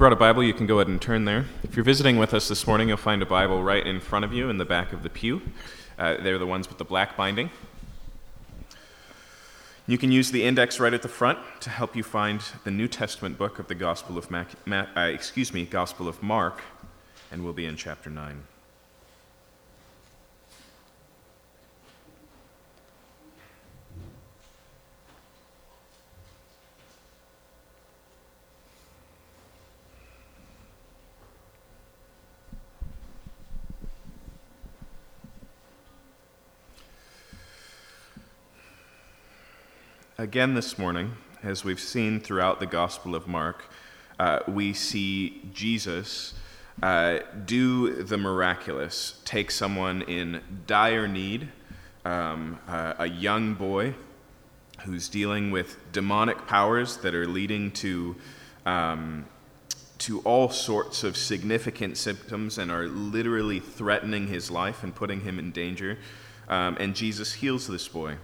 brought a Bible, you can go ahead and turn there. If you're visiting with us this morning, you'll find a Bible right in front of you in the back of the pew. Uh, they're the ones with the black binding. You can use the index right at the front to help you find the New Testament book of the Gospel of Mac, Ma, uh, excuse me, Gospel of Mark, and we'll be in chapter 9. Again, this morning, as we've seen throughout the Gospel of Mark, uh, we see Jesus uh, do the miraculous, take someone in dire need, um, uh, a young boy who's dealing with demonic powers that are leading to, um, to all sorts of significant symptoms and are literally threatening his life and putting him in danger. Um, and Jesus heals this boy.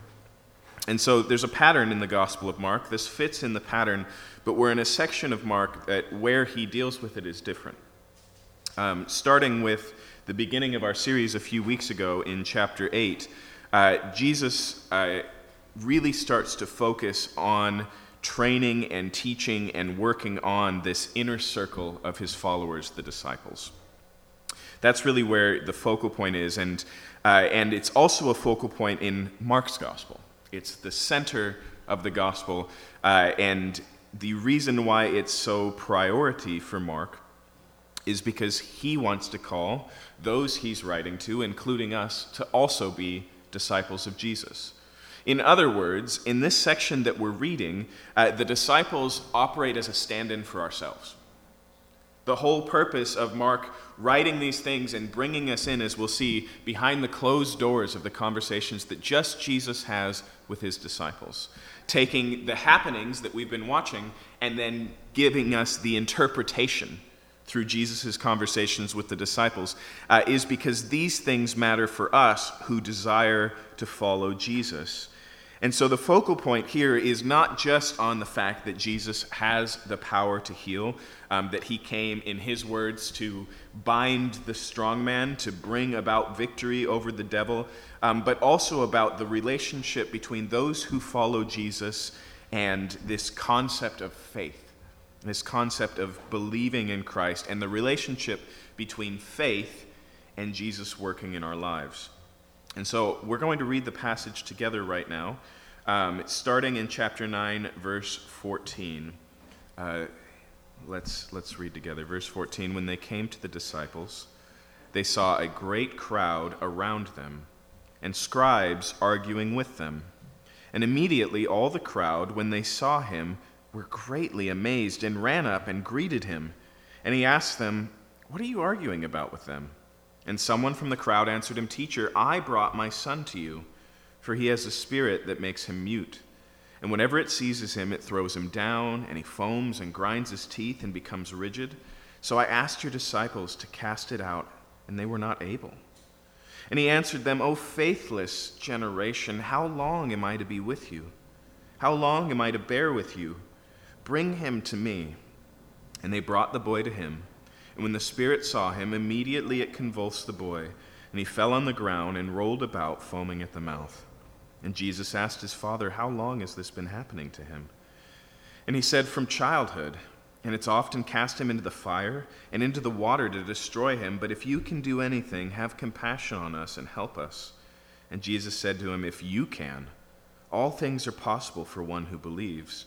And so there's a pattern in the Gospel of Mark. This fits in the pattern, but we're in a section of Mark that where he deals with it is different. Um, starting with the beginning of our series a few weeks ago in chapter 8, uh, Jesus uh, really starts to focus on training and teaching and working on this inner circle of his followers, the disciples. That's really where the focal point is, and, uh, and it's also a focal point in Mark's gospel. It's the center of the gospel. Uh, and the reason why it's so priority for Mark is because he wants to call those he's writing to, including us, to also be disciples of Jesus. In other words, in this section that we're reading, uh, the disciples operate as a stand in for ourselves. The whole purpose of Mark writing these things and bringing us in, as we'll see, behind the closed doors of the conversations that just Jesus has with his disciples. Taking the happenings that we've been watching and then giving us the interpretation through Jesus' conversations with the disciples uh, is because these things matter for us who desire to follow Jesus. And so the focal point here is not just on the fact that Jesus has the power to heal, um, that he came, in his words, to bind the strong man, to bring about victory over the devil, um, but also about the relationship between those who follow Jesus and this concept of faith, this concept of believing in Christ, and the relationship between faith and Jesus working in our lives. And so we're going to read the passage together right now, um, starting in chapter 9, verse 14. Uh, let's, let's read together. Verse 14 When they came to the disciples, they saw a great crowd around them, and scribes arguing with them. And immediately all the crowd, when they saw him, were greatly amazed and ran up and greeted him. And he asked them, What are you arguing about with them? And someone from the crowd answered him, Teacher, I brought my son to you, for he has a spirit that makes him mute. And whenever it seizes him, it throws him down, and he foams and grinds his teeth and becomes rigid. So I asked your disciples to cast it out, and they were not able. And he answered them, O faithless generation, how long am I to be with you? How long am I to bear with you? Bring him to me. And they brought the boy to him. And when the Spirit saw him, immediately it convulsed the boy, and he fell on the ground and rolled about, foaming at the mouth. And Jesus asked his father, How long has this been happening to him? And he said, From childhood. And it's often cast him into the fire and into the water to destroy him. But if you can do anything, have compassion on us and help us. And Jesus said to him, If you can, all things are possible for one who believes.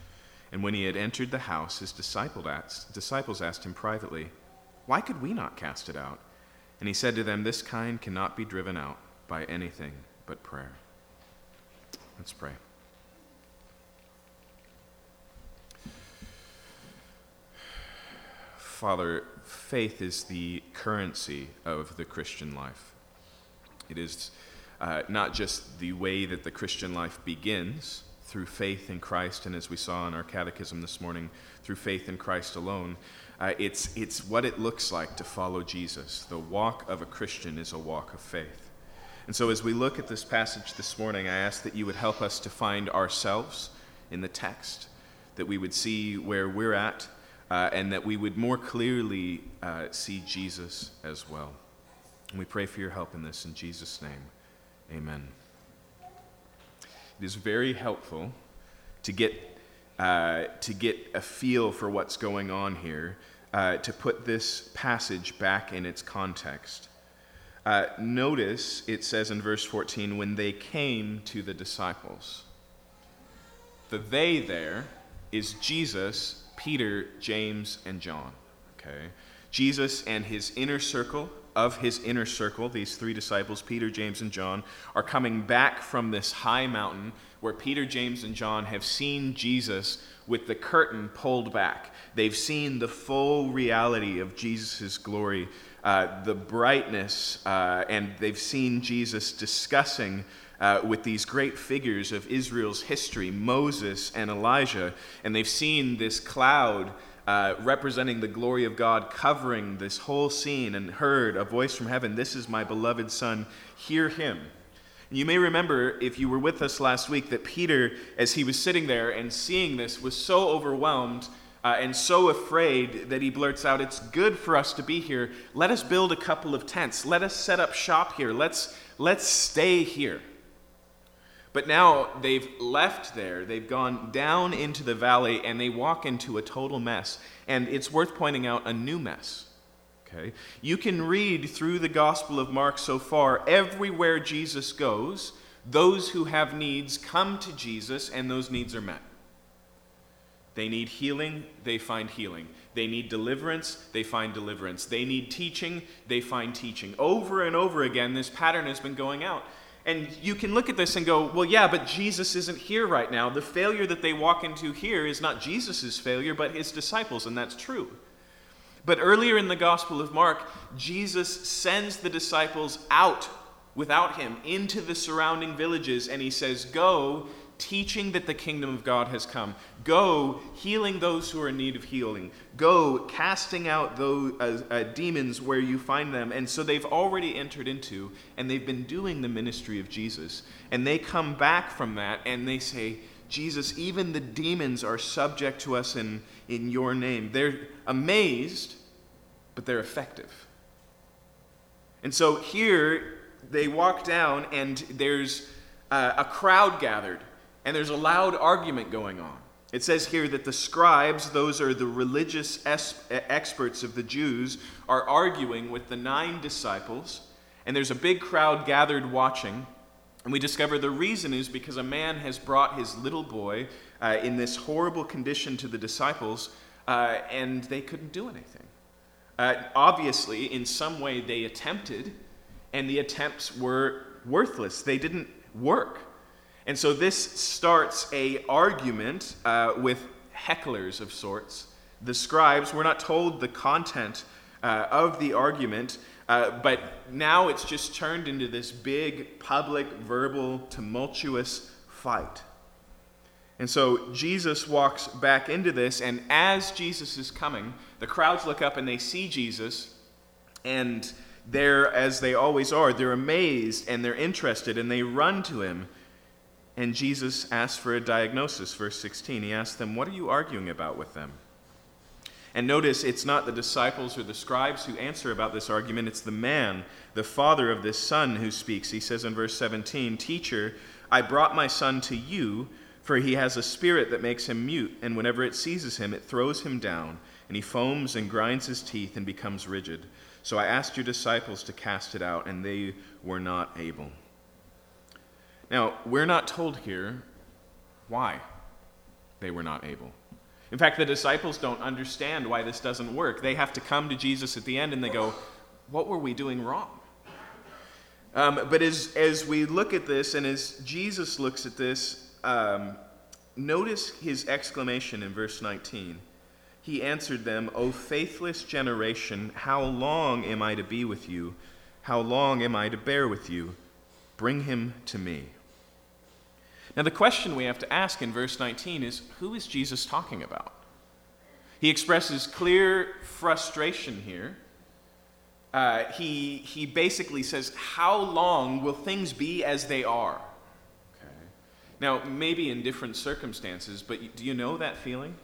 And when he had entered the house, his disciples asked him privately, Why could we not cast it out? And he said to them, This kind cannot be driven out by anything but prayer. Let's pray. Father, faith is the currency of the Christian life. It is uh, not just the way that the Christian life begins through faith in Christ, and as we saw in our catechism this morning, through faith in Christ alone. Uh, it's, it's what it looks like to follow Jesus. The walk of a Christian is a walk of faith. And so, as we look at this passage this morning, I ask that you would help us to find ourselves in the text, that we would see where we're at, uh, and that we would more clearly uh, see Jesus as well. And we pray for your help in this in Jesus' name. Amen. It is very helpful to get, uh, to get a feel for what's going on here, uh, to put this passage back in its context. Uh, notice it says in verse 14, when they came to the disciples. The they there is Jesus, Peter, James, and John. Okay? Jesus and his inner circle of his inner circle, these three disciples, Peter, James, and John, are coming back from this high mountain where Peter, James, and John have seen Jesus with the curtain pulled back. They've seen the full reality of Jesus' glory, uh, the brightness, uh, and they've seen Jesus discussing. Uh, with these great figures of Israel's history, Moses and Elijah, and they've seen this cloud uh, representing the glory of God, covering this whole scene, and heard a voice from heaven This is my beloved Son, hear him. And you may remember, if you were with us last week, that Peter, as he was sitting there and seeing this, was so overwhelmed uh, and so afraid that he blurts out, It's good for us to be here. Let us build a couple of tents. Let us set up shop here. Let's, let's stay here. But now they've left there, they've gone down into the valley, and they walk into a total mess. And it's worth pointing out a new mess. Okay? You can read through the Gospel of Mark so far, everywhere Jesus goes, those who have needs come to Jesus, and those needs are met. They need healing, they find healing. They need deliverance, they find deliverance. They need teaching, they find teaching. Over and over again, this pattern has been going out. And you can look at this and go, well, yeah, but Jesus isn't here right now. The failure that they walk into here is not Jesus' failure, but his disciples, and that's true. But earlier in the Gospel of Mark, Jesus sends the disciples out without him into the surrounding villages, and he says, Go teaching that the kingdom of God has come. Go healing those who are in need of healing. Go casting out those uh, uh, demons where you find them. And so they've already entered into and they've been doing the ministry of Jesus. And they come back from that and they say, Jesus, even the demons are subject to us in, in your name. They're amazed, but they're effective. And so here they walk down, and there's uh, a crowd gathered and there's a loud argument going on. It says here that the scribes, those are the religious es- experts of the Jews, are arguing with the nine disciples, and there's a big crowd gathered watching. And we discover the reason is because a man has brought his little boy uh, in this horrible condition to the disciples, uh, and they couldn't do anything. Uh, obviously, in some way, they attempted, and the attempts were worthless. They didn't work. And so this starts a argument uh, with hecklers of sorts. The scribes, we're not told the content uh, of the argument, uh, but now it's just turned into this big, public, verbal, tumultuous fight. And so Jesus walks back into this, and as Jesus is coming, the crowds look up and they see Jesus, and they're, as they always are, they're amazed and they're interested, and they run to him and Jesus asked for a diagnosis, verse 16. He asked them, What are you arguing about with them? And notice it's not the disciples or the scribes who answer about this argument, it's the man, the father of this son, who speaks. He says in verse 17, Teacher, I brought my son to you, for he has a spirit that makes him mute, and whenever it seizes him, it throws him down, and he foams and grinds his teeth and becomes rigid. So I asked your disciples to cast it out, and they were not able. Now, we're not told here why they were not able. In fact, the disciples don't understand why this doesn't work. They have to come to Jesus at the end and they go, What were we doing wrong? Um, but as, as we look at this and as Jesus looks at this, um, notice his exclamation in verse 19. He answered them, O faithless generation, how long am I to be with you? How long am I to bear with you? Bring him to me. Now, the question we have to ask in verse 19 is who is Jesus talking about? He expresses clear frustration here. Uh, he, he basically says, How long will things be as they are? Okay. Now, maybe in different circumstances, but do you know that feeling?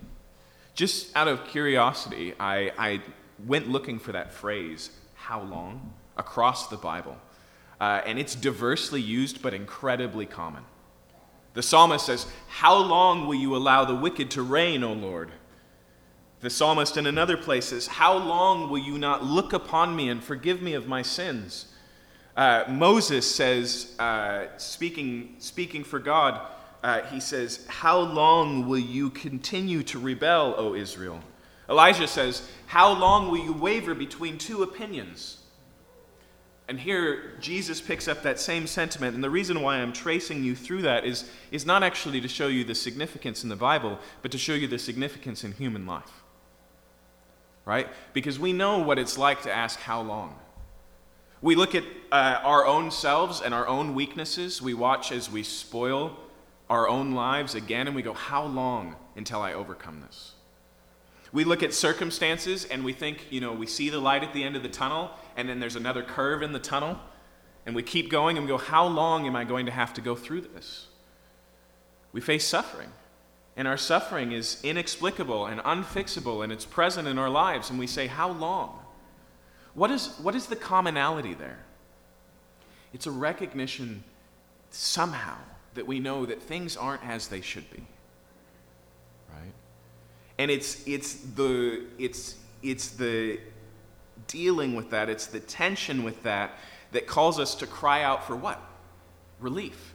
Just out of curiosity, I, I went looking for that phrase, how long, across the Bible. Uh, and it's diversely used, but incredibly common. The psalmist says, How long will you allow the wicked to reign, O Lord? The psalmist in another place says, How long will you not look upon me and forgive me of my sins? Uh, Moses says, uh, speaking, speaking for God, uh, he says, How long will you continue to rebel, O Israel? Elijah says, How long will you waver between two opinions? And here, Jesus picks up that same sentiment. And the reason why I'm tracing you through that is, is not actually to show you the significance in the Bible, but to show you the significance in human life. Right? Because we know what it's like to ask, How long? We look at uh, our own selves and our own weaknesses. We watch as we spoil our own lives again and we go, How long until I overcome this? We look at circumstances and we think, you know, we see the light at the end of the tunnel and then there's another curve in the tunnel. And we keep going and we go, How long am I going to have to go through this? We face suffering. And our suffering is inexplicable and unfixable and it's present in our lives. And we say, How long? What is, what is the commonality there? It's a recognition somehow that we know that things aren't as they should be. And it's, it's, the, it's, it's the dealing with that, it's the tension with that that calls us to cry out for what? Relief.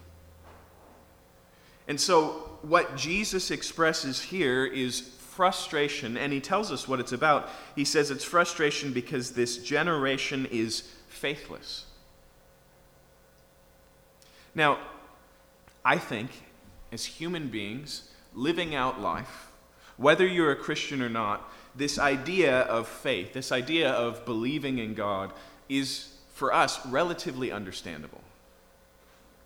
And so, what Jesus expresses here is frustration, and he tells us what it's about. He says it's frustration because this generation is faithless. Now, I think, as human beings living out life, whether you're a Christian or not, this idea of faith, this idea of believing in God, is for us relatively understandable.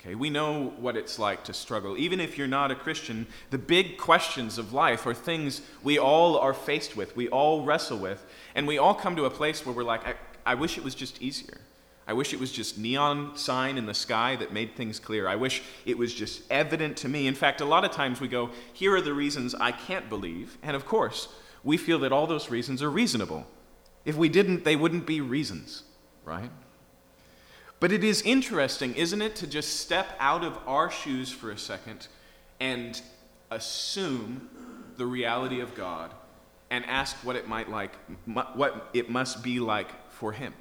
Okay, we know what it's like to struggle. Even if you're not a Christian, the big questions of life are things we all are faced with, we all wrestle with, and we all come to a place where we're like, I, I wish it was just easier. I wish it was just neon sign in the sky that made things clear. I wish it was just evident to me. In fact, a lot of times we go, here are the reasons I can't believe. And of course, we feel that all those reasons are reasonable. If we didn't, they wouldn't be reasons, right? But it is interesting, isn't it, to just step out of our shoes for a second and assume the reality of God and ask what it might like what it must be like for him.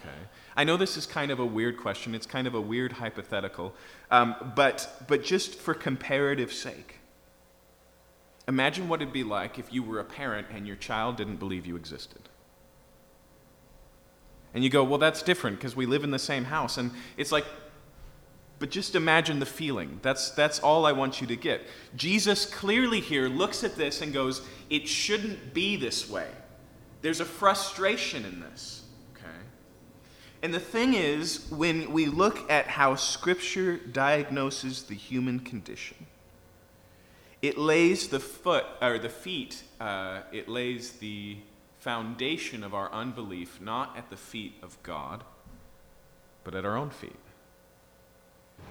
Okay. I know this is kind of a weird question. It's kind of a weird hypothetical. Um, but, but just for comparative sake, imagine what it'd be like if you were a parent and your child didn't believe you existed. And you go, well, that's different because we live in the same house. And it's like, but just imagine the feeling. That's, that's all I want you to get. Jesus clearly here looks at this and goes, it shouldn't be this way. There's a frustration in this. And the thing is, when we look at how Scripture diagnoses the human condition, it lays the foot or the feet. Uh, it lays the foundation of our unbelief not at the feet of God, but at our own feet.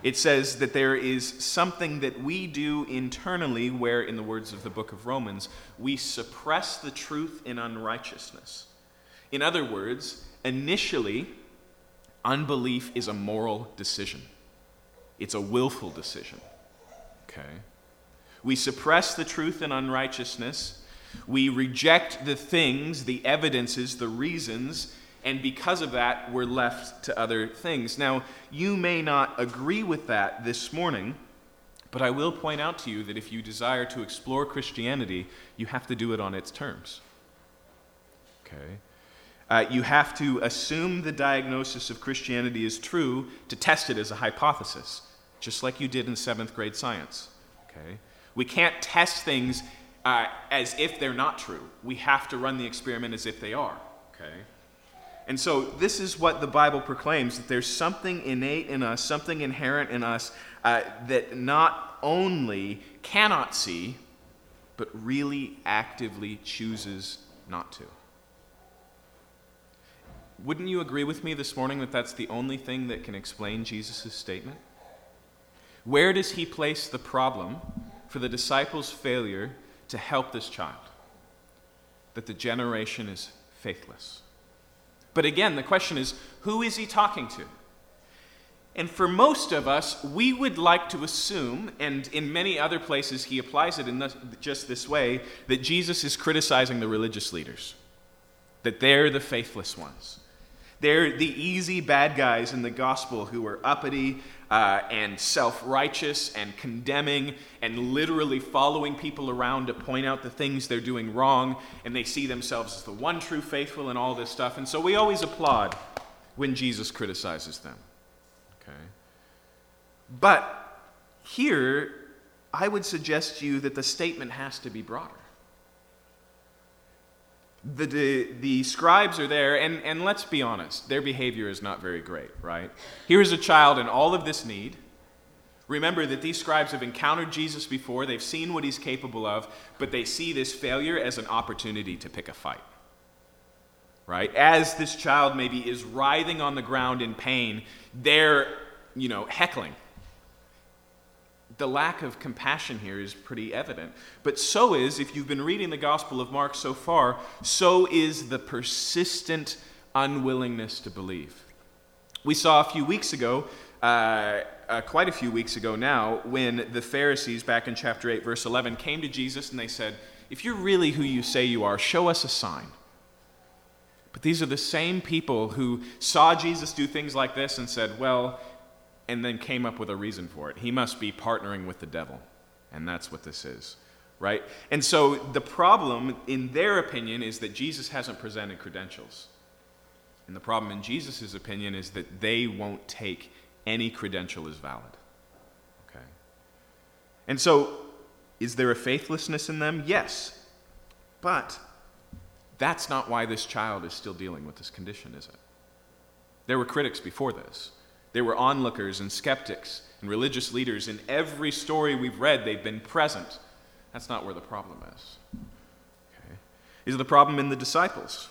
It says that there is something that we do internally where, in the words of the book of Romans, we suppress the truth in unrighteousness. In other words, initially, Unbelief is a moral decision, it's a willful decision. Okay? We suppress the truth in unrighteousness. We reject the things, the evidences, the reasons, and because of that, we're left to other things. Now, you may not agree with that this morning, but I will point out to you that if you desire to explore Christianity, you have to do it on its terms. Okay? Uh, you have to assume the diagnosis of Christianity is true to test it as a hypothesis, just like you did in seventh grade science. Okay? We can't test things uh, as if they're not true. We have to run the experiment as if they are. Okay? And so, this is what the Bible proclaims that there's something innate in us, something inherent in us uh, that not only cannot see, but really actively chooses not to. Wouldn't you agree with me this morning that that's the only thing that can explain Jesus' statement? Where does he place the problem for the disciples' failure to help this child? That the generation is faithless. But again, the question is who is he talking to? And for most of us, we would like to assume, and in many other places he applies it in just this way, that Jesus is criticizing the religious leaders, that they're the faithless ones. They're the easy bad guys in the gospel who are uppity uh, and self righteous and condemning and literally following people around to point out the things they're doing wrong, and they see themselves as the one true faithful and all this stuff. And so we always applaud when Jesus criticizes them. Okay? But here, I would suggest to you that the statement has to be broader the, the, the, scribes are there, and, and let's be honest, their behavior is not very great, right? Here's a child in all of this need. Remember that these scribes have encountered Jesus before, they've seen what he's capable of, but they see this failure as an opportunity to pick a fight. Right? As this child maybe is writhing on the ground in pain, they're, you know, heckling the lack of compassion here is pretty evident. But so is, if you've been reading the Gospel of Mark so far, so is the persistent unwillingness to believe. We saw a few weeks ago, uh, uh, quite a few weeks ago now, when the Pharisees, back in chapter 8, verse 11, came to Jesus and they said, If you're really who you say you are, show us a sign. But these are the same people who saw Jesus do things like this and said, Well, and then came up with a reason for it. He must be partnering with the devil. And that's what this is, right? And so the problem, in their opinion, is that Jesus hasn't presented credentials. And the problem, in Jesus' opinion, is that they won't take any credential as valid. Okay? And so, is there a faithlessness in them? Yes. But that's not why this child is still dealing with this condition, is it? There were critics before this. There were onlookers and skeptics and religious leaders. In every story we've read, they've been present. That's not where the problem is. Okay. Is the problem in the disciples?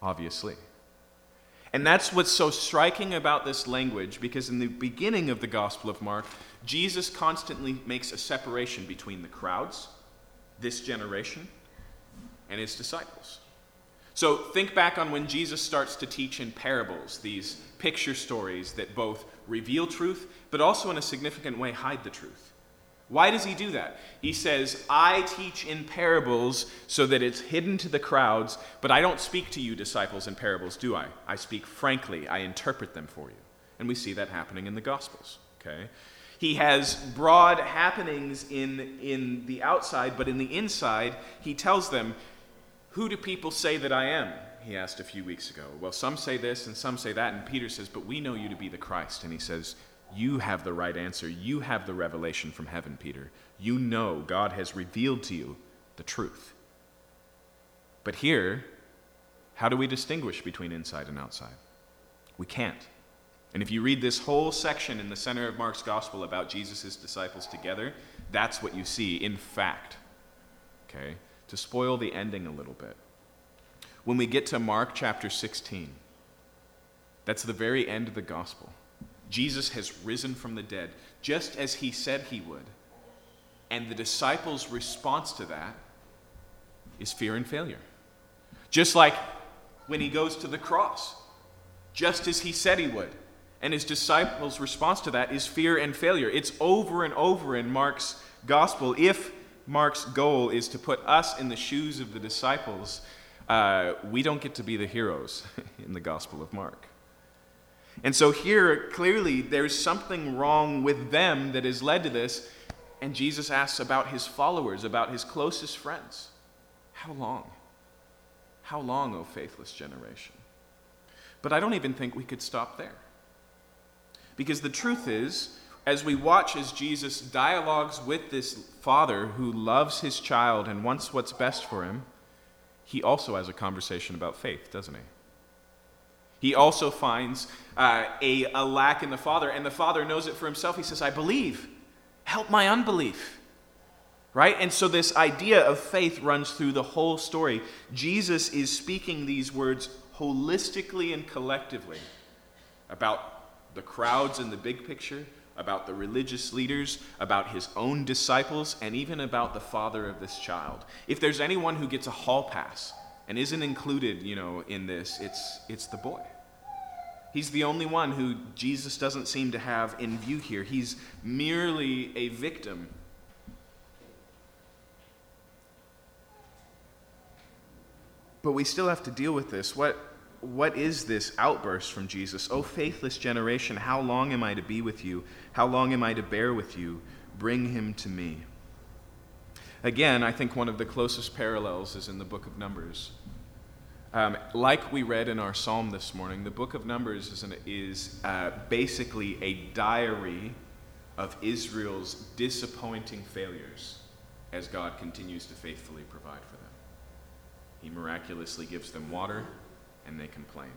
Obviously. And that's what's so striking about this language, because in the beginning of the Gospel of Mark, Jesus constantly makes a separation between the crowds, this generation, and his disciples. So think back on when Jesus starts to teach in parables, these picture stories that both reveal truth, but also in a significant way hide the truth. Why does he do that? He says, I teach in parables so that it's hidden to the crowds, but I don't speak to you, disciples, in parables, do I? I speak frankly, I interpret them for you. And we see that happening in the Gospels, okay? He has broad happenings in, in the outside, but in the inside, he tells them, who do people say that I am? He asked a few weeks ago. Well, some say this and some say that. And Peter says, But we know you to be the Christ. And he says, You have the right answer. You have the revelation from heaven, Peter. You know God has revealed to you the truth. But here, how do we distinguish between inside and outside? We can't. And if you read this whole section in the center of Mark's gospel about Jesus' disciples together, that's what you see in fact. Okay? To spoil the ending a little bit. When we get to Mark chapter 16, that's the very end of the gospel. Jesus has risen from the dead, just as he said he would. And the disciples' response to that is fear and failure. Just like when he goes to the cross, just as he said he would. And his disciples' response to that is fear and failure. It's over and over in Mark's gospel. If Mark's goal is to put us in the shoes of the disciples, uh, we don't get to be the heroes in the Gospel of Mark. And so here, clearly, there's something wrong with them that has led to this. And Jesus asks about his followers, about his closest friends. How long? How long, O faithless generation? But I don't even think we could stop there. Because the truth is, as we watch as Jesus dialogues with this father who loves his child and wants what's best for him, he also has a conversation about faith, doesn't he? He also finds uh, a, a lack in the father, and the father knows it for himself. He says, I believe. Help my unbelief. Right? And so this idea of faith runs through the whole story. Jesus is speaking these words holistically and collectively about the crowds in the big picture, about the religious leaders, about his own disciples, and even about the father of this child. If there's anyone who gets a hall pass and isn't included, you know, in this, it's, it's the boy. He's the only one who Jesus doesn't seem to have in view here. He's merely a victim. But we still have to deal with this. What, what is this outburst from Jesus? O faithless generation, how long am I to be with you? How long am I to bear with you? Bring him to me. Again, I think one of the closest parallels is in the book of Numbers. Um, like we read in our psalm this morning, the book of Numbers is, an, is uh, basically a diary of Israel's disappointing failures as God continues to faithfully provide for them. He miraculously gives them water, and they complain.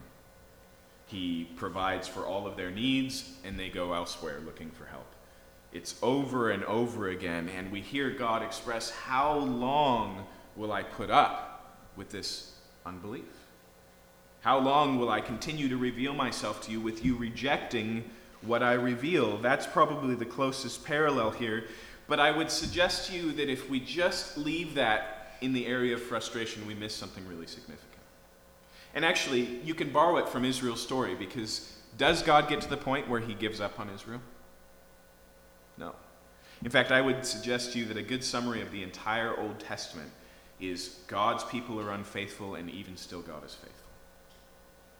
He provides for all of their needs, and they go elsewhere looking for help. It's over and over again, and we hear God express, How long will I put up with this unbelief? How long will I continue to reveal myself to you with you rejecting what I reveal? That's probably the closest parallel here. But I would suggest to you that if we just leave that in the area of frustration, we miss something really significant. And actually, you can borrow it from Israel's story because does God get to the point where he gives up on Israel? No. In fact, I would suggest to you that a good summary of the entire Old Testament is God's people are unfaithful, and even still, God is faithful.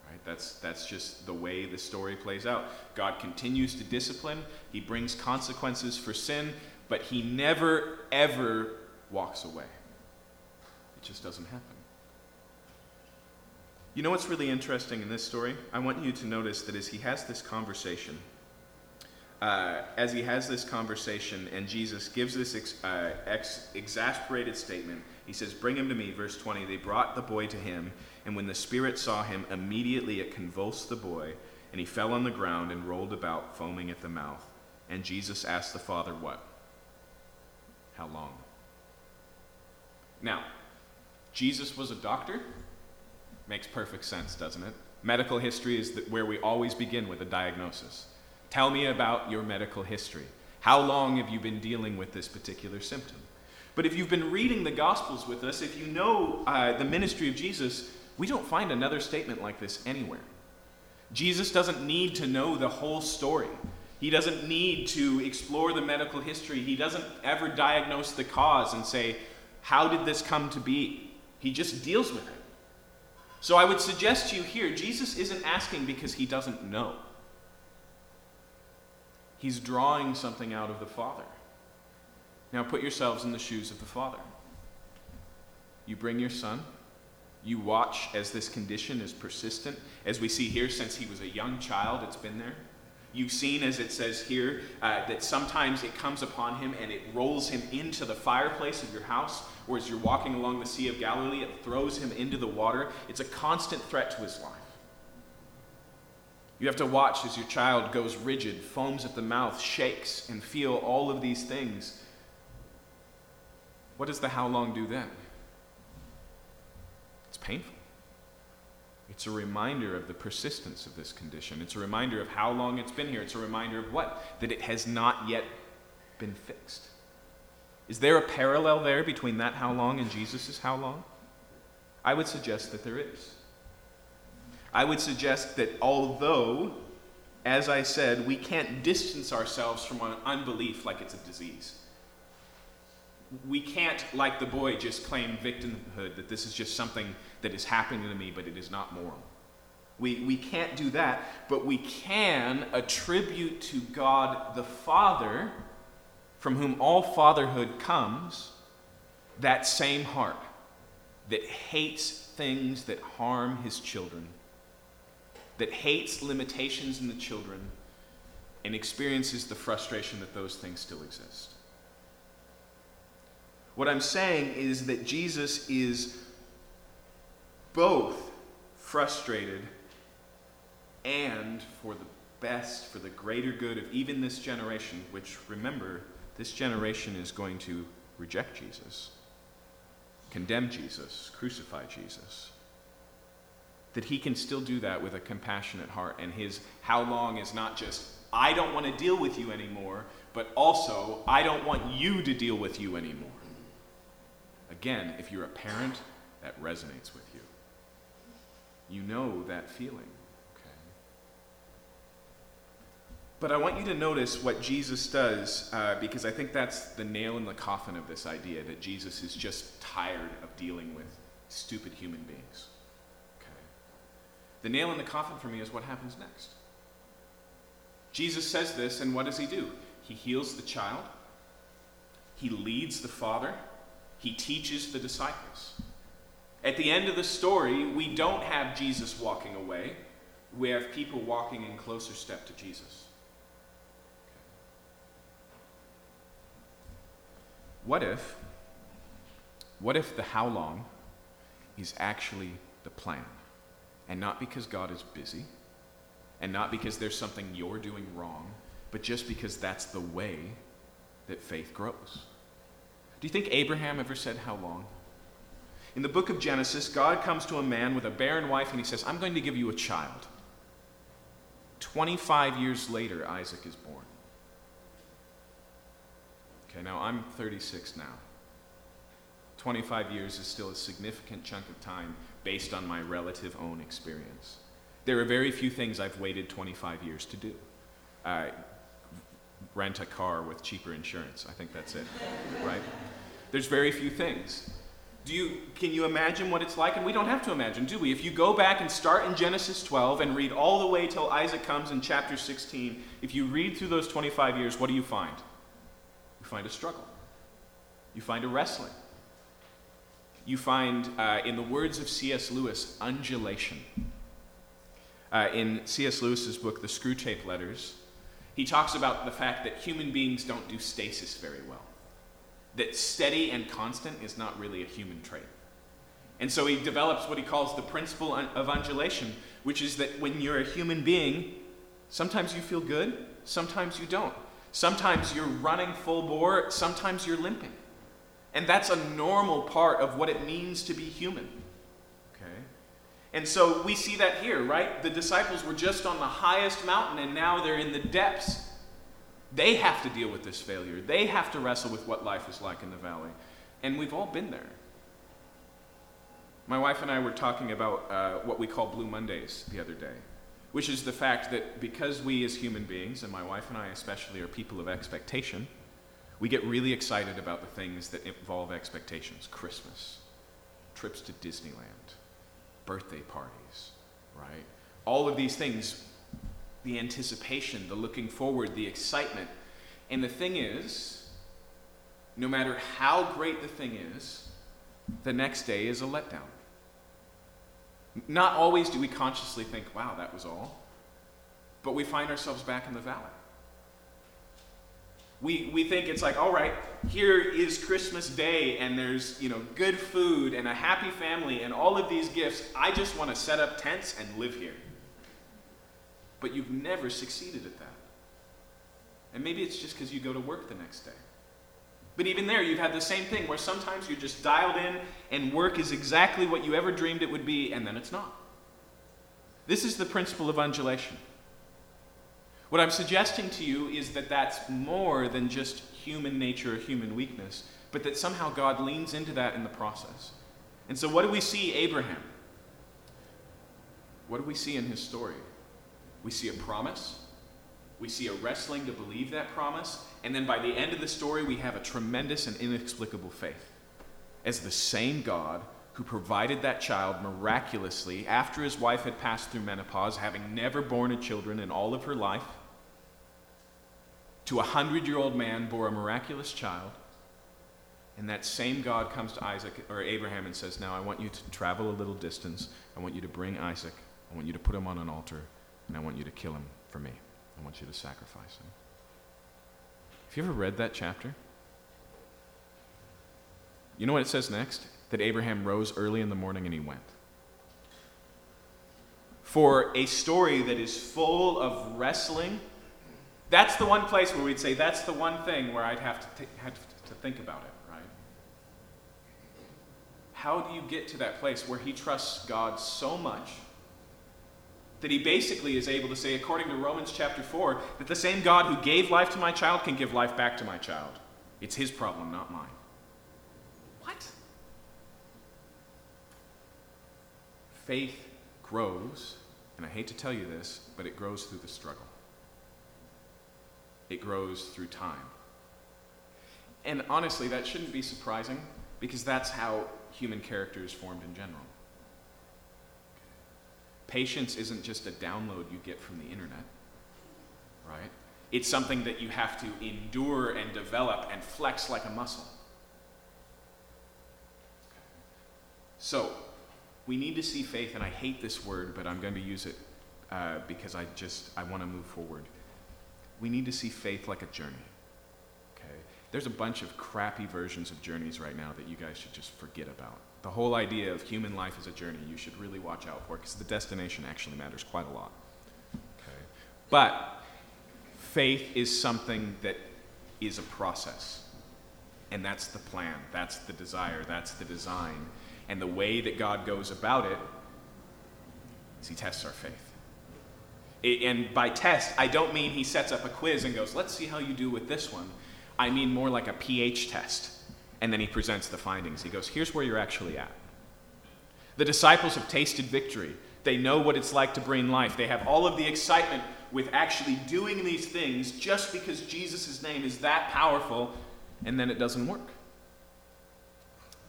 Right? That's, that's just the way the story plays out. God continues to discipline, He brings consequences for sin, but He never, ever walks away. It just doesn't happen. You know what's really interesting in this story? I want you to notice that as he has this conversation, uh, as he has this conversation and Jesus gives this ex, uh, ex, exasperated statement, he says, Bring him to me, verse 20. They brought the boy to him, and when the Spirit saw him, immediately it convulsed the boy, and he fell on the ground and rolled about, foaming at the mouth. And Jesus asked the father, What? How long? Now, Jesus was a doctor. Makes perfect sense, doesn't it? Medical history is where we always begin with a diagnosis. Tell me about your medical history. How long have you been dealing with this particular symptom? But if you've been reading the Gospels with us, if you know uh, the ministry of Jesus, we don't find another statement like this anywhere. Jesus doesn't need to know the whole story. He doesn't need to explore the medical history. He doesn't ever diagnose the cause and say, How did this come to be? He just deals with it. So I would suggest to you here Jesus isn't asking because he doesn't know. He's drawing something out of the Father. Now put yourselves in the shoes of the Father. You bring your son. You watch as this condition is persistent. As we see here, since he was a young child, it's been there. You've seen, as it says here, uh, that sometimes it comes upon him and it rolls him into the fireplace of your house, or as you're walking along the Sea of Galilee, it throws him into the water. It's a constant threat to his life. You have to watch as your child goes rigid, foams at the mouth, shakes, and feel all of these things. What does the how long do then? It's painful. It's a reminder of the persistence of this condition. It's a reminder of how long it's been here. It's a reminder of what? That it has not yet been fixed. Is there a parallel there between that how long and Jesus' how long? I would suggest that there is. I would suggest that although, as I said, we can't distance ourselves from unbelief like it's a disease, we can't, like the boy, just claim victimhood that this is just something that is happening to me, but it is not moral. We, we can't do that, but we can attribute to God the Father, from whom all fatherhood comes, that same heart that hates things that harm his children, that hates limitations in the children, and experiences the frustration that those things still exist. What I'm saying is that Jesus is both frustrated and for the best, for the greater good of even this generation, which remember, this generation is going to reject Jesus, condemn Jesus, crucify Jesus. That he can still do that with a compassionate heart, and his how long is not just, I don't want to deal with you anymore, but also, I don't want you to deal with you anymore. Again, if you're a parent, that resonates with you. You know that feeling. Okay? But I want you to notice what Jesus does, uh, because I think that's the nail in the coffin of this idea that Jesus is just tired of dealing with stupid human beings. Okay. The nail in the coffin for me is what happens next. Jesus says this, and what does he do? He heals the child, he leads the father, he teaches the disciples. At the end of the story, we don't have Jesus walking away, we have people walking in closer step to Jesus. What if, what if the how long is actually the plan? And not because God is busy, and not because there's something you're doing wrong, but just because that's the way that faith grows. Do you think Abraham ever said how long? In the book of Genesis, God comes to a man with a barren wife and he says, I'm going to give you a child. 25 years later, Isaac is born. Okay, now I'm 36 now. 25 years is still a significant chunk of time based on my relative own experience. There are very few things I've waited 25 years to do. Uh, rent a car with cheaper insurance. I think that's it, right? There's very few things. Do you, can you imagine what it's like? And we don't have to imagine, do we? If you go back and start in Genesis 12 and read all the way till Isaac comes in chapter 16, if you read through those 25 years, what do you find? You find a struggle. You find a wrestling. You find, uh, in the words of C.S. Lewis, undulation. Uh, in C.S. Lewis's book, The Screwtape Letters, he talks about the fact that human beings don't do stasis very well. That steady and constant is not really a human trait. And so he develops what he calls the principle of undulation, which is that when you're a human being, sometimes you feel good, sometimes you don't. Sometimes you're running full bore, sometimes you're limping. And that's a normal part of what it means to be human. And so we see that here, right? The disciples were just on the highest mountain and now they're in the depths. They have to deal with this failure. They have to wrestle with what life is like in the valley. And we've all been there. My wife and I were talking about uh, what we call Blue Mondays the other day which is the fact that because we as human beings, and my wife and I especially, are people of expectation, we get really excited about the things that involve expectations Christmas, trips to Disneyland, birthday parties, right? All of these things, the anticipation, the looking forward, the excitement. And the thing is, no matter how great the thing is, the next day is a letdown. Not always do we consciously think, wow, that was all. But we find ourselves back in the valley. We, we think it's like, all right, here is Christmas Day, and there's you know good food and a happy family and all of these gifts. I just want to set up tents and live here. But you've never succeeded at that. And maybe it's just because you go to work the next day. But even there, you've had the same thing where sometimes you're just dialed in and work is exactly what you ever dreamed it would be, and then it's not. This is the principle of undulation. What I'm suggesting to you is that that's more than just human nature or human weakness, but that somehow God leans into that in the process. And so, what do we see Abraham? What do we see in his story? We see a promise, we see a wrestling to believe that promise, and then by the end of the story, we have a tremendous and inexplicable faith. As the same God who provided that child miraculously after his wife had passed through menopause, having never borne a children in all of her life, to a hundred year old man bore a miraculous child. And that same God comes to Isaac or Abraham and says, Now I want you to travel a little distance. I want you to bring Isaac. I want you to put him on an altar. And I want you to kill him for me. I want you to sacrifice him. Have you ever read that chapter? You know what it says next? That Abraham rose early in the morning and he went. For a story that is full of wrestling, that's the one place where we'd say that's the one thing where I'd have to, t- have to think about it, right? How do you get to that place where he trusts God so much that he basically is able to say, according to Romans chapter 4, that the same God who gave life to my child can give life back to my child? It's his problem, not mine. What? Faith grows, and I hate to tell you this, but it grows through the struggle. It grows through time. And honestly, that shouldn't be surprising because that's how human character is formed in general. Patience isn't just a download you get from the internet, right? It's something that you have to endure and develop and flex like a muscle. So, we need to see faith, and I hate this word, but I'm going to use it uh, because I just I want to move forward. We need to see faith like a journey. Okay, there's a bunch of crappy versions of journeys right now that you guys should just forget about. The whole idea of human life as a journey you should really watch out for because the destination actually matters quite a lot. Okay, but faith is something that is a process. And that's the plan, that's the desire, that's the design. And the way that God goes about it is He tests our faith. And by test, I don't mean He sets up a quiz and goes, let's see how you do with this one. I mean more like a pH test. And then He presents the findings. He goes, here's where you're actually at. The disciples have tasted victory. They know what it's like to bring life. They have all of the excitement with actually doing these things just because Jesus' name is that powerful, and then it doesn't work.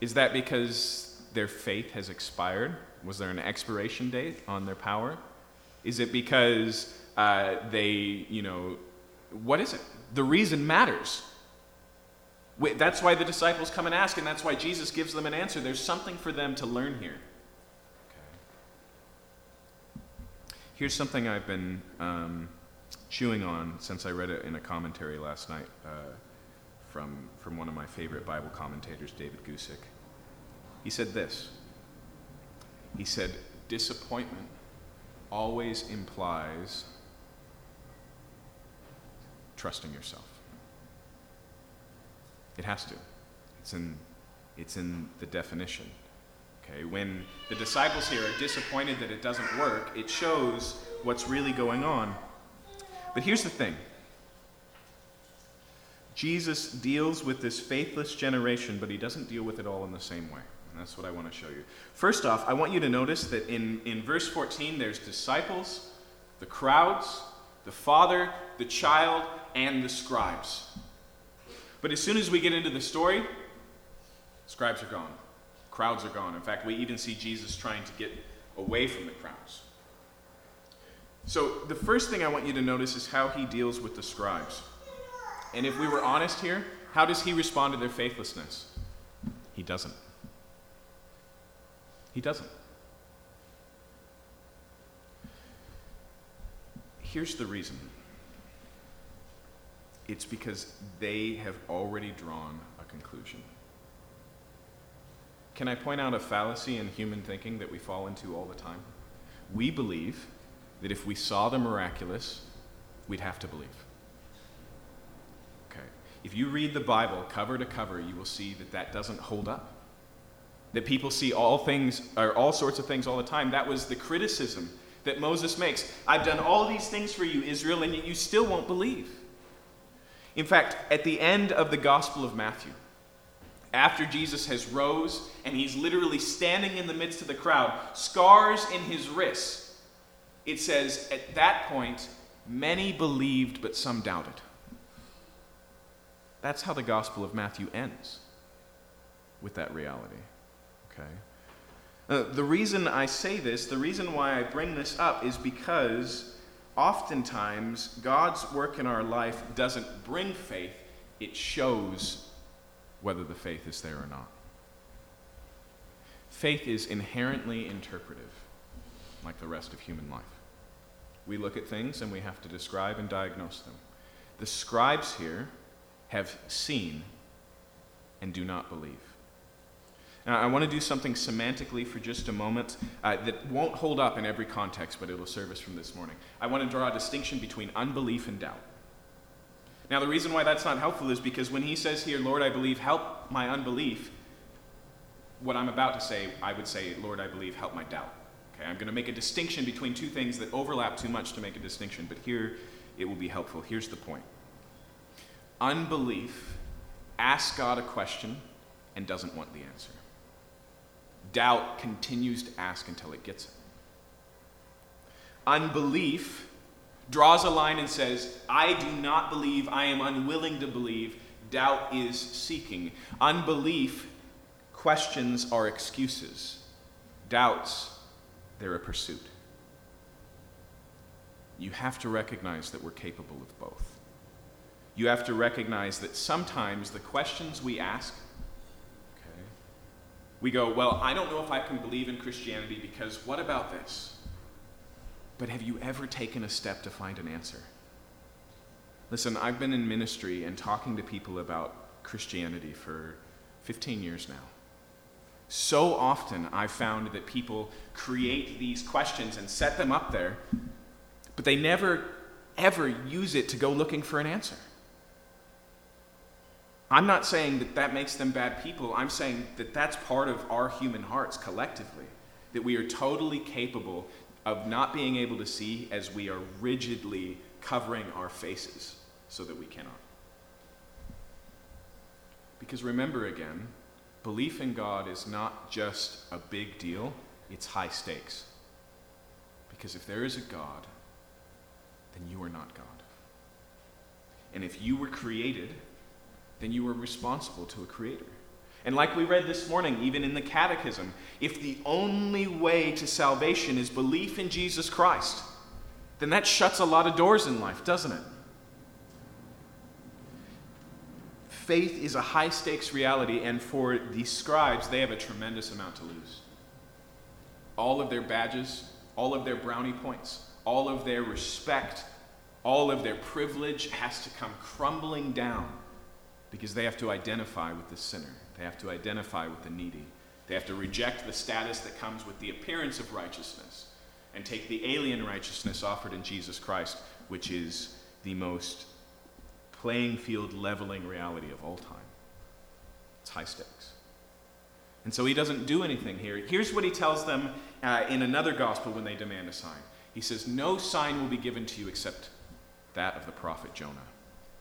Is that because their faith has expired? Was there an expiration date on their power? Is it because uh, they, you know, what is it? The reason matters. That's why the disciples come and ask, and that's why Jesus gives them an answer. There's something for them to learn here. Okay. Here's something I've been um, chewing on since I read it in a commentary last night uh, from, from one of my favorite Bible commentators, David Guzik. He said this He said, Disappointment always implies trusting yourself. It has to. It's in, it's in the definition. Okay, when the disciples here are disappointed that it doesn't work, it shows what's really going on. But here's the thing Jesus deals with this faithless generation, but he doesn't deal with it all in the same way. That's what I want to show you. First off, I want you to notice that in, in verse 14, there's disciples, the crowds, the father, the child, and the scribes. But as soon as we get into the story, scribes are gone, crowds are gone. In fact, we even see Jesus trying to get away from the crowds. So, the first thing I want you to notice is how he deals with the scribes. And if we were honest here, how does he respond to their faithlessness? He doesn't. He doesn't. Here's the reason it's because they have already drawn a conclusion. Can I point out a fallacy in human thinking that we fall into all the time? We believe that if we saw the miraculous, we'd have to believe. Okay. If you read the Bible cover to cover, you will see that that doesn't hold up. That people see all things, or all sorts of things all the time. That was the criticism that Moses makes. I've done all these things for you, Israel, and yet you still won't believe. In fact, at the end of the Gospel of Matthew, after Jesus has rose and he's literally standing in the midst of the crowd, scars in his wrists, it says, at that point, many believed, but some doubted. That's how the Gospel of Matthew ends with that reality. Okay? Uh, the reason I say this, the reason why I bring this up, is because oftentimes God's work in our life doesn't bring faith, it shows whether the faith is there or not. Faith is inherently interpretive, like the rest of human life. We look at things and we have to describe and diagnose them. The scribes here have seen and do not believe. Now, I want to do something semantically for just a moment uh, that won't hold up in every context, but it'll serve us from this morning. I want to draw a distinction between unbelief and doubt. Now, the reason why that's not helpful is because when he says here, Lord, I believe, help my unbelief, what I'm about to say, I would say, Lord, I believe, help my doubt. Okay, I'm going to make a distinction between two things that overlap too much to make a distinction, but here it will be helpful. Here's the point unbelief asks God a question and doesn't want the answer. Doubt continues to ask until it gets it. Unbelief draws a line and says, I do not believe, I am unwilling to believe. Doubt is seeking. Unbelief questions are excuses. Doubts, they're a pursuit. You have to recognize that we're capable of both. You have to recognize that sometimes the questions we ask, we go, Well, I don't know if I can believe in Christianity because what about this? But have you ever taken a step to find an answer? Listen, I've been in ministry and talking to people about Christianity for 15 years now. So often I've found that people create these questions and set them up there, but they never, ever use it to go looking for an answer. I'm not saying that that makes them bad people. I'm saying that that's part of our human hearts collectively, that we are totally capable of not being able to see as we are rigidly covering our faces so that we cannot. Because remember again, belief in God is not just a big deal, it's high stakes. Because if there is a God, then you are not God. And if you were created, then you are responsible to a creator. And like we read this morning, even in the Catechism, if the only way to salvation is belief in Jesus Christ, then that shuts a lot of doors in life, doesn't it? Faith is a high stakes reality, and for the scribes, they have a tremendous amount to lose. All of their badges, all of their brownie points, all of their respect, all of their privilege has to come crumbling down because they have to identify with the sinner. They have to identify with the needy. They have to reject the status that comes with the appearance of righteousness and take the alien righteousness offered in Jesus Christ, which is the most playing field leveling reality of all time. It's high stakes. And so he doesn't do anything here. Here's what he tells them uh, in another gospel when they demand a sign. He says, No sign will be given to you except that of the prophet Jonah.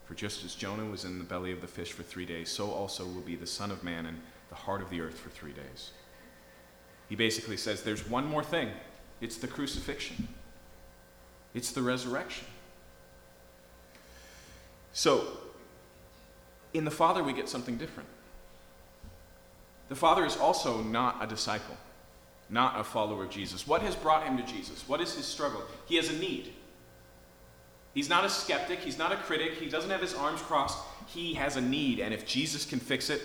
For just as Jonah was in the belly of the fish for three days, so also will be the Son of Man in the heart of the earth for three days. He basically says there's one more thing it's the crucifixion, it's the resurrection. So, in the Father, we get something different. The Father is also not a disciple, not a follower of Jesus. What has brought him to Jesus? What is his struggle? He has a need. He's not a skeptic, he's not a critic, he doesn't have his arms crossed. He has a need, and if Jesus can fix it,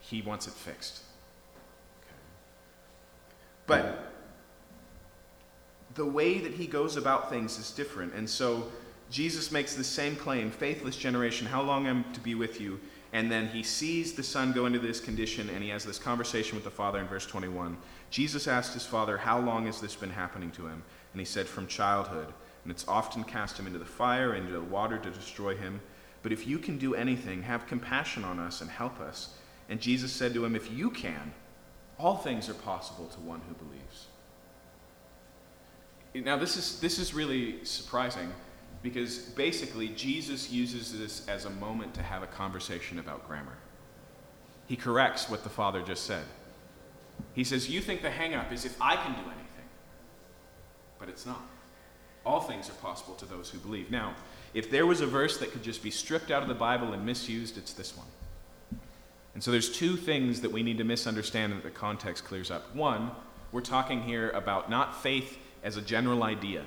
he wants it fixed. Okay. But the way that he goes about things is different. And so Jesus makes the same claim faithless generation, how long am I to be with you? And then he sees the son go into this condition, and he has this conversation with the father in verse 21. Jesus asked his father, How long has this been happening to him? And he said, From childhood and it's often cast him into the fire and into the water to destroy him. But if you can do anything, have compassion on us and help us. And Jesus said to him, If you can, all things are possible to one who believes. Now, this is, this is really surprising because basically Jesus uses this as a moment to have a conversation about grammar. He corrects what the Father just said. He says, You think the hangup is if I can do anything, but it's not. All things are possible to those who believe. Now, if there was a verse that could just be stripped out of the Bible and misused, it's this one. And so there's two things that we need to misunderstand that the context clears up. One, we're talking here about not faith as a general idea.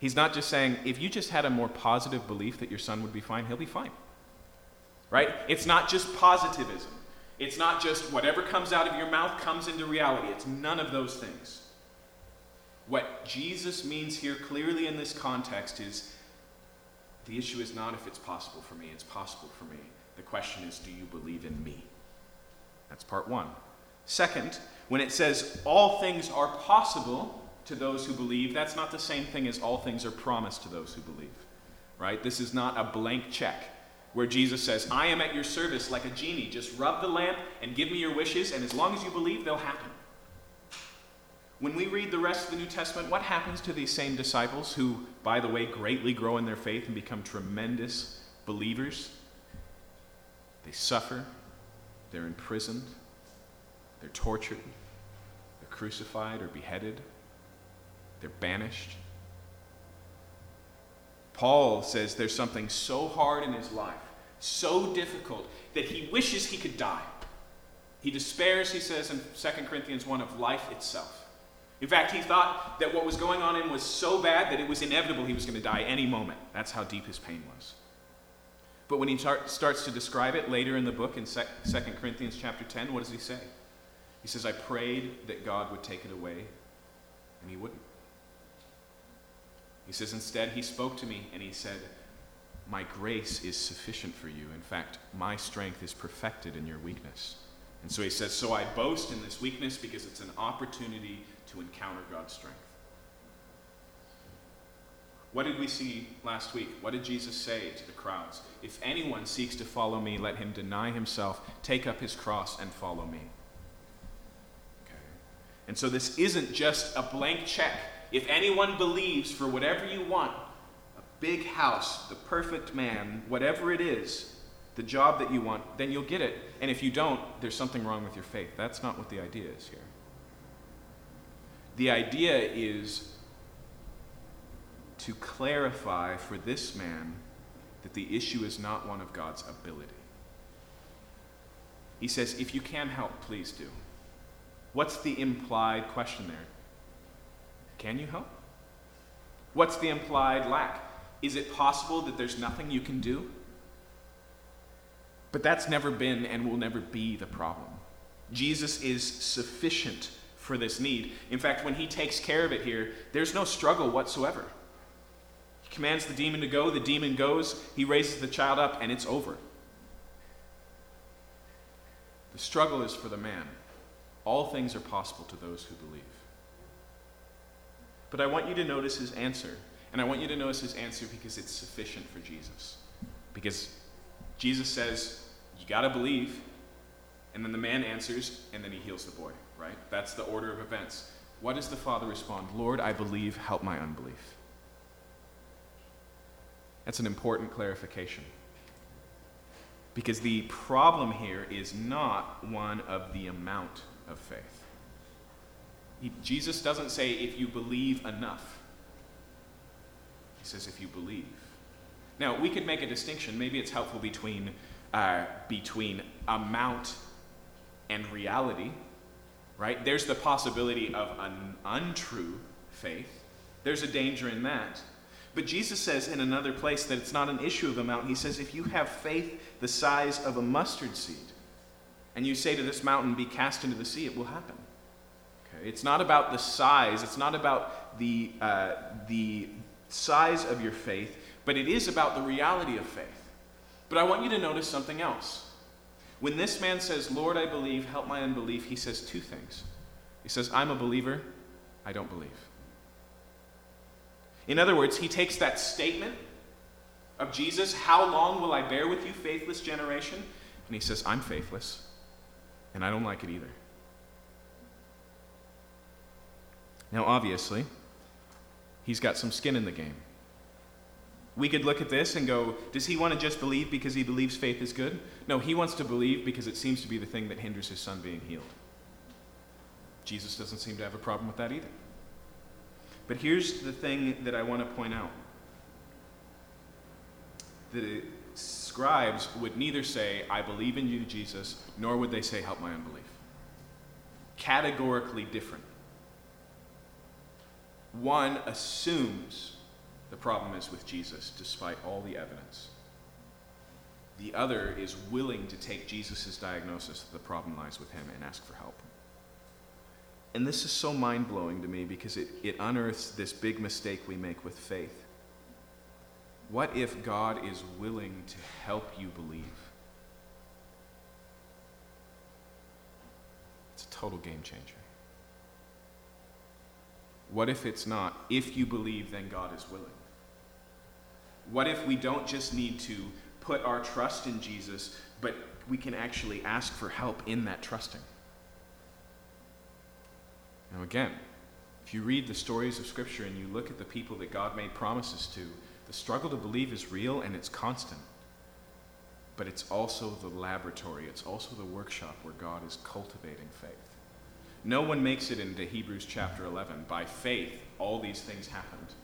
He's not just saying, if you just had a more positive belief that your son would be fine, he'll be fine. Right? It's not just positivism. It's not just whatever comes out of your mouth comes into reality. It's none of those things. What Jesus means here clearly in this context is the issue is not if it's possible for me, it's possible for me. The question is, do you believe in me? That's part one. Second, when it says all things are possible to those who believe, that's not the same thing as all things are promised to those who believe. Right? This is not a blank check where Jesus says, I am at your service like a genie. Just rub the lamp and give me your wishes, and as long as you believe, they'll happen. When we read the rest of the New Testament, what happens to these same disciples who, by the way, greatly grow in their faith and become tremendous believers? They suffer, they're imprisoned, they're tortured, they're crucified or beheaded, they're banished. Paul says there's something so hard in his life, so difficult, that he wishes he could die. He despairs, he says in 2 Corinthians 1, of life itself. In fact, he thought that what was going on in him was so bad that it was inevitable he was going to die any moment. That's how deep his pain was. But when he tar- starts to describe it later in the book in 2 Corinthians chapter 10, what does he say? He says, I prayed that God would take it away, and he wouldn't. He says, instead, he spoke to me and he said, My grace is sufficient for you. In fact, my strength is perfected in your weakness. And so he says, So I boast in this weakness because it's an opportunity to encounter God's strength. What did we see last week? What did Jesus say to the crowds? If anyone seeks to follow me, let him deny himself, take up his cross, and follow me. Okay. And so this isn't just a blank check. If anyone believes for whatever you want, a big house, the perfect man, whatever it is, the job that you want, then you'll get it. And if you don't, there's something wrong with your faith. That's not what the idea is here. The idea is to clarify for this man that the issue is not one of God's ability. He says, if you can help, please do. What's the implied question there? Can you help? What's the implied lack? Is it possible that there's nothing you can do? But that's never been and will never be the problem. Jesus is sufficient for this need. In fact, when he takes care of it here, there's no struggle whatsoever. He commands the demon to go, the demon goes, he raises the child up, and it's over. The struggle is for the man. All things are possible to those who believe. But I want you to notice his answer. And I want you to notice his answer because it's sufficient for Jesus. Because Jesus says, You got to believe. And then the man answers, and then he heals the boy right? That's the order of events. What does the father respond? Lord, I believe, help my unbelief. That's an important clarification. Because the problem here is not one of the amount of faith. He, Jesus doesn't say, if you believe enough. He says, if you believe. Now, we could make a distinction. Maybe it's helpful between, uh, between amount and reality right? There's the possibility of an untrue faith. There's a danger in that. But Jesus says in another place that it's not an issue of amount. He says, if you have faith the size of a mustard seed, and you say to this mountain, be cast into the sea, it will happen. Okay? It's not about the size, it's not about the, uh, the size of your faith, but it is about the reality of faith. But I want you to notice something else. When this man says, Lord, I believe, help my unbelief, he says two things. He says, I'm a believer, I don't believe. In other words, he takes that statement of Jesus, How long will I bear with you, faithless generation? And he says, I'm faithless, and I don't like it either. Now, obviously, he's got some skin in the game. We could look at this and go, does he want to just believe because he believes faith is good? No, he wants to believe because it seems to be the thing that hinders his son being healed. Jesus doesn't seem to have a problem with that either. But here's the thing that I want to point out the scribes would neither say, I believe in you, Jesus, nor would they say, Help my unbelief. Categorically different. One assumes the problem is with Jesus, despite all the evidence. The other is willing to take Jesus' diagnosis that the problem lies with him and ask for help. And this is so mind blowing to me because it, it unearths this big mistake we make with faith. What if God is willing to help you believe? It's a total game changer. What if it's not? If you believe, then God is willing. What if we don't just need to put our trust in Jesus, but we can actually ask for help in that trusting? Now, again, if you read the stories of Scripture and you look at the people that God made promises to, the struggle to believe is real and it's constant. But it's also the laboratory, it's also the workshop where God is cultivating faith. No one makes it into Hebrews chapter 11. By faith, all these things happened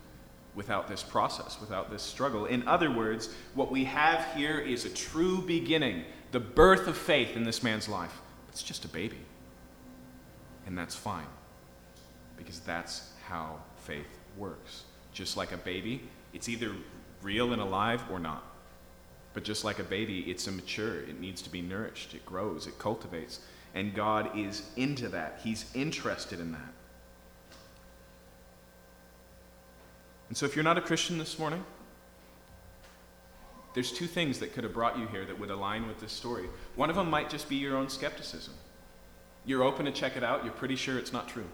without this process, without this struggle. In other words, what we have here is a true beginning, the birth of faith in this man's life. It's just a baby. And that's fine because that's how faith works. Just like a baby, it's either real and alive or not. But just like a baby, it's immature. It needs to be nourished, it grows, it cultivates. And God is into that, He's interested in that. And so, if you're not a Christian this morning, there's two things that could have brought you here that would align with this story. One of them might just be your own skepticism. You're open to check it out, you're pretty sure it's not true.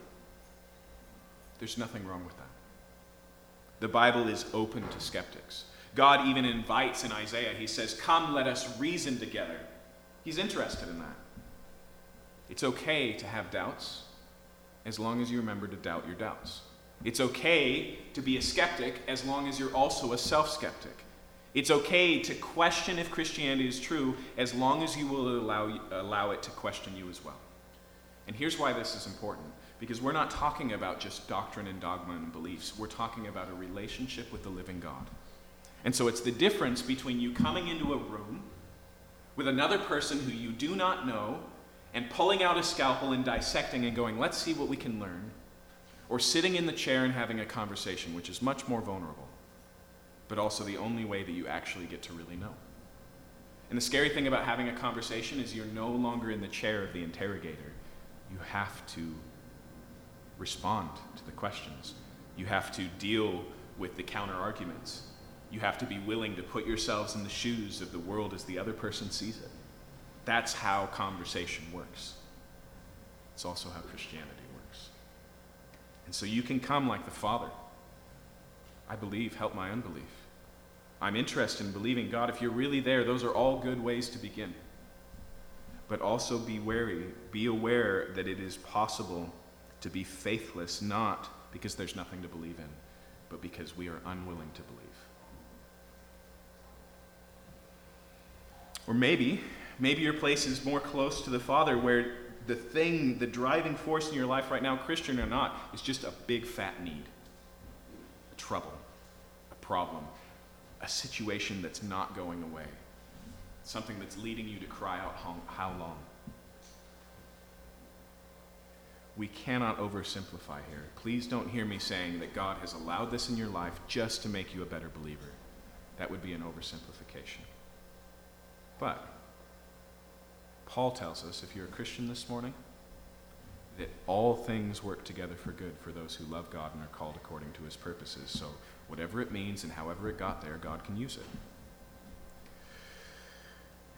There's nothing wrong with that. The Bible is open to skeptics. God even invites in Isaiah, He says, Come, let us reason together. He's interested in that. It's okay to have doubts as long as you remember to doubt your doubts. It's okay to be a skeptic as long as you're also a self skeptic. It's okay to question if Christianity is true as long as you will allow, allow it to question you as well. And here's why this is important because we're not talking about just doctrine and dogma and beliefs. We're talking about a relationship with the living God. And so it's the difference between you coming into a room with another person who you do not know and pulling out a scalpel and dissecting and going, let's see what we can learn, or sitting in the chair and having a conversation, which is much more vulnerable, but also the only way that you actually get to really know. And the scary thing about having a conversation is you're no longer in the chair of the interrogator. You have to respond to the questions. You have to deal with the counter arguments. You have to be willing to put yourselves in the shoes of the world as the other person sees it. That's how conversation works. It's also how Christianity. And so you can come like the Father. I believe, help my unbelief. I'm interested in believing God. If you're really there, those are all good ways to begin. But also be wary, be aware that it is possible to be faithless, not because there's nothing to believe in, but because we are unwilling to believe. Or maybe, maybe your place is more close to the Father where the thing, the driving force in your life right now, Christian or not, is just a big fat need, a trouble, a problem, a situation that's not going away, something that's leading you to cry out, How long? we cannot oversimplify here. Please don't hear me saying that God has allowed this in your life just to make you a better believer. That would be an oversimplification. But Paul tells us if you're a Christian this morning, that all things work together for good for those who love God and are called according to his purposes. So, whatever it means and however it got there, God can use it.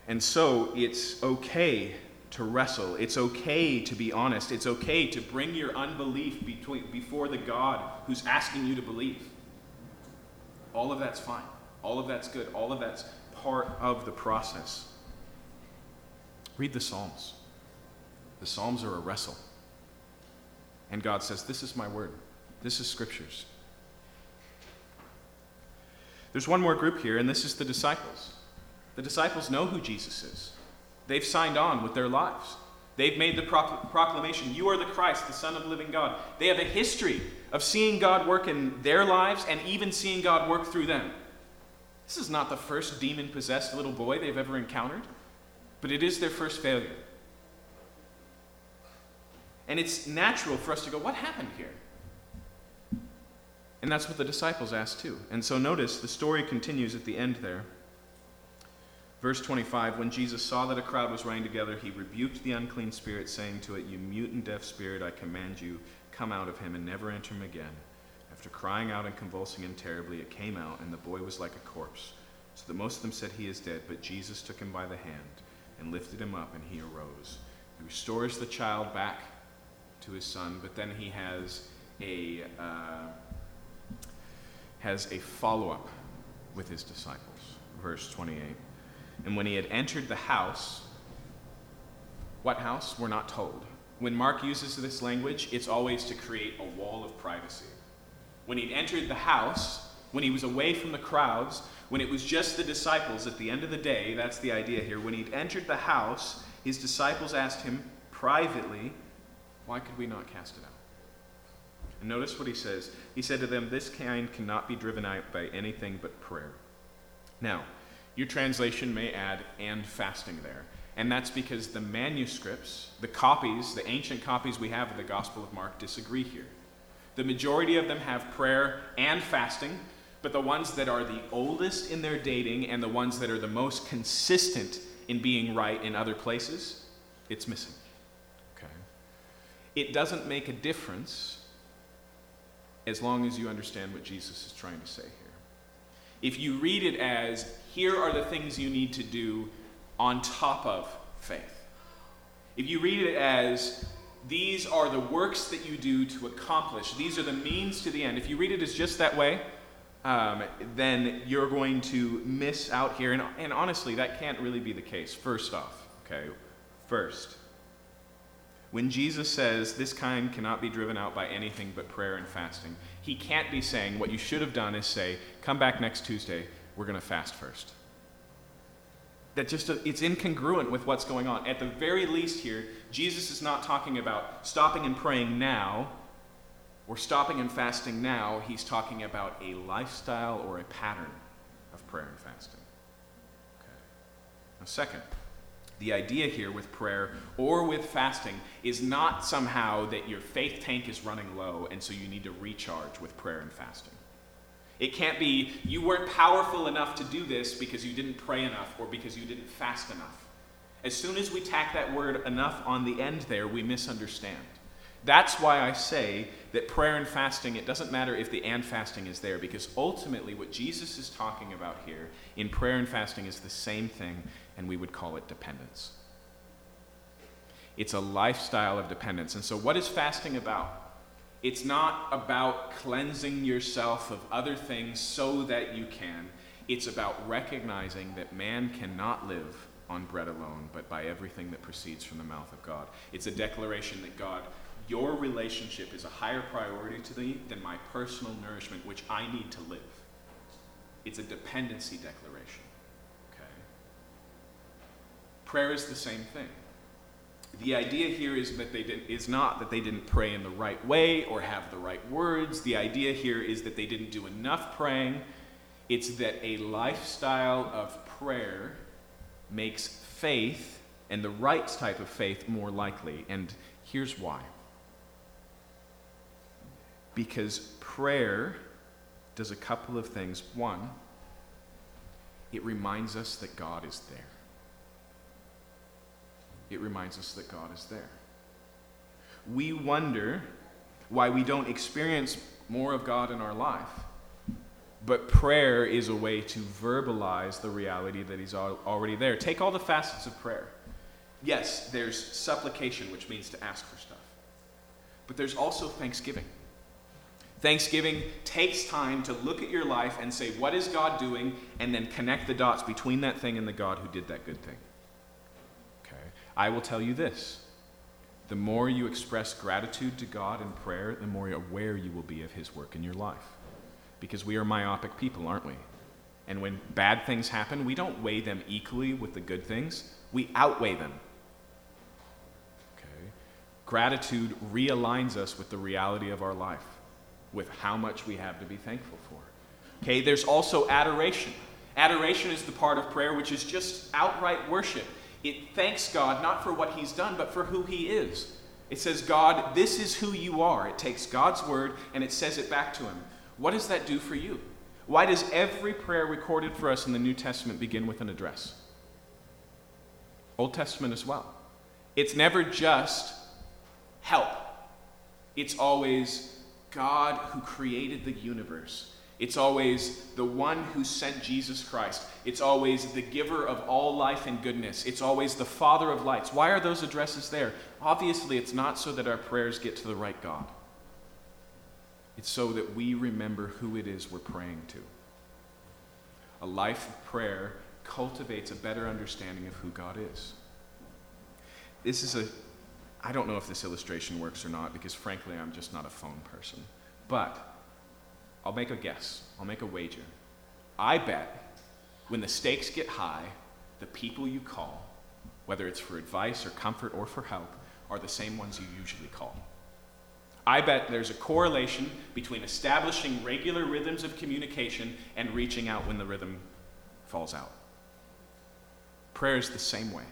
And so, it's okay to wrestle. It's okay to be honest. It's okay to bring your unbelief between, before the God who's asking you to believe. All of that's fine. All of that's good. All of that's part of the process. Read the Psalms. The Psalms are a wrestle. And God says, This is my word, this is scriptures. There's one more group here, and this is the disciples. The disciples know who Jesus is. They've signed on with their lives. They've made the proclamation, You are the Christ, the Son of the living God. They have a history of seeing God work in their lives and even seeing God work through them. This is not the first demon possessed little boy they've ever encountered, but it is their first failure. And it's natural for us to go, What happened here? And that's what the disciples asked too. And so notice the story continues at the end there. Verse 25 When Jesus saw that a crowd was running together, he rebuked the unclean spirit, saying to it, You mute and deaf spirit, I command you, come out of him and never enter him again. After crying out and convulsing him terribly, it came out, and the boy was like a corpse. So that most of them said, He is dead. But Jesus took him by the hand and lifted him up, and he arose. He restores the child back to his son, but then he has a, uh, has a follow up with his disciples. Verse 28. And when he had entered the house, what house? We're not told. When Mark uses this language, it's always to create a wall of privacy. When he'd entered the house, when he was away from the crowds, when it was just the disciples at the end of the day, that's the idea here. When he'd entered the house, his disciples asked him privately, Why could we not cast it out? And notice what he says. He said to them, This kind cannot be driven out by anything but prayer. Now, your translation may add and fasting there. And that's because the manuscripts, the copies, the ancient copies we have of the Gospel of Mark, disagree here. The majority of them have prayer and fasting, but the ones that are the oldest in their dating and the ones that are the most consistent in being right in other places, it's missing. Okay? It doesn't make a difference as long as you understand what Jesus is trying to say here. If you read it as, here are the things you need to do on top of faith. If you read it as, these are the works that you do to accomplish, these are the means to the end. If you read it as just that way, um, then you're going to miss out here. And, and honestly, that can't really be the case. First off, okay, first, when Jesus says this kind cannot be driven out by anything but prayer and fasting, he can't be saying what you should have done is say, come back next Tuesday, we're going to fast first. That just it's incongruent with what's going on. At the very least here, Jesus is not talking about stopping and praying now or stopping and fasting now. He's talking about a lifestyle or a pattern of prayer and fasting. Okay. Now, second, the idea here with prayer or with fasting is not somehow that your faith tank is running low and so you need to recharge with prayer and fasting. It can't be you weren't powerful enough to do this because you didn't pray enough or because you didn't fast enough. As soon as we tack that word enough on the end there, we misunderstand. That's why I say that prayer and fasting, it doesn't matter if the and fasting is there, because ultimately what Jesus is talking about here in prayer and fasting is the same thing, and we would call it dependence. It's a lifestyle of dependence. And so, what is fasting about? It's not about cleansing yourself of other things so that you can. It's about recognizing that man cannot live on bread alone, but by everything that proceeds from the mouth of God. It's a declaration that God your relationship is a higher priority to me than my personal nourishment, which I need to live. It's a dependency declaration. Okay? Prayer is the same thing. The idea here is that they did, is not that they didn't pray in the right way or have the right words. The idea here is that they didn't do enough praying. It's that a lifestyle of prayer makes faith and the right type of faith more likely. And here's why because prayer does a couple of things. One, it reminds us that God is there. It reminds us that God is there. We wonder why we don't experience more of God in our life. But prayer is a way to verbalize the reality that He's already there. Take all the facets of prayer. Yes, there's supplication, which means to ask for stuff. But there's also thanksgiving. Thanksgiving takes time to look at your life and say, What is God doing? and then connect the dots between that thing and the God who did that good thing. Okay? I will tell you this the more you express gratitude to God in prayer, the more aware you will be of His work in your life. Because we are myopic people, aren't we? And when bad things happen, we don't weigh them equally with the good things, we outweigh them. Okay? Gratitude realigns us with the reality of our life with how much we have to be thankful for. Okay, there's also adoration. Adoration is the part of prayer which is just outright worship. It thanks God not for what He's done, but for who He is. It says, God, this is who you are. It takes God's word and it says it back to Him. What does that do for you? Why does every prayer recorded for us in the New Testament begin with an address? Old Testament as well. It's never just help, it's always God who created the universe. It's always the one who sent Jesus Christ. It's always the giver of all life and goodness. It's always the Father of lights. Why are those addresses there? Obviously, it's not so that our prayers get to the right God, it's so that we remember who it is we're praying to. A life of prayer cultivates a better understanding of who God is. This is a, I don't know if this illustration works or not because frankly I'm just not a phone person. But I'll make a guess, I'll make a wager. I bet when the stakes get high, the people you call, whether it's for advice or comfort or for help, are the same ones you usually call. I bet there's a correlation between establishing regular rhythms of communication and reaching out when the rhythm falls out. Prayer is the same way.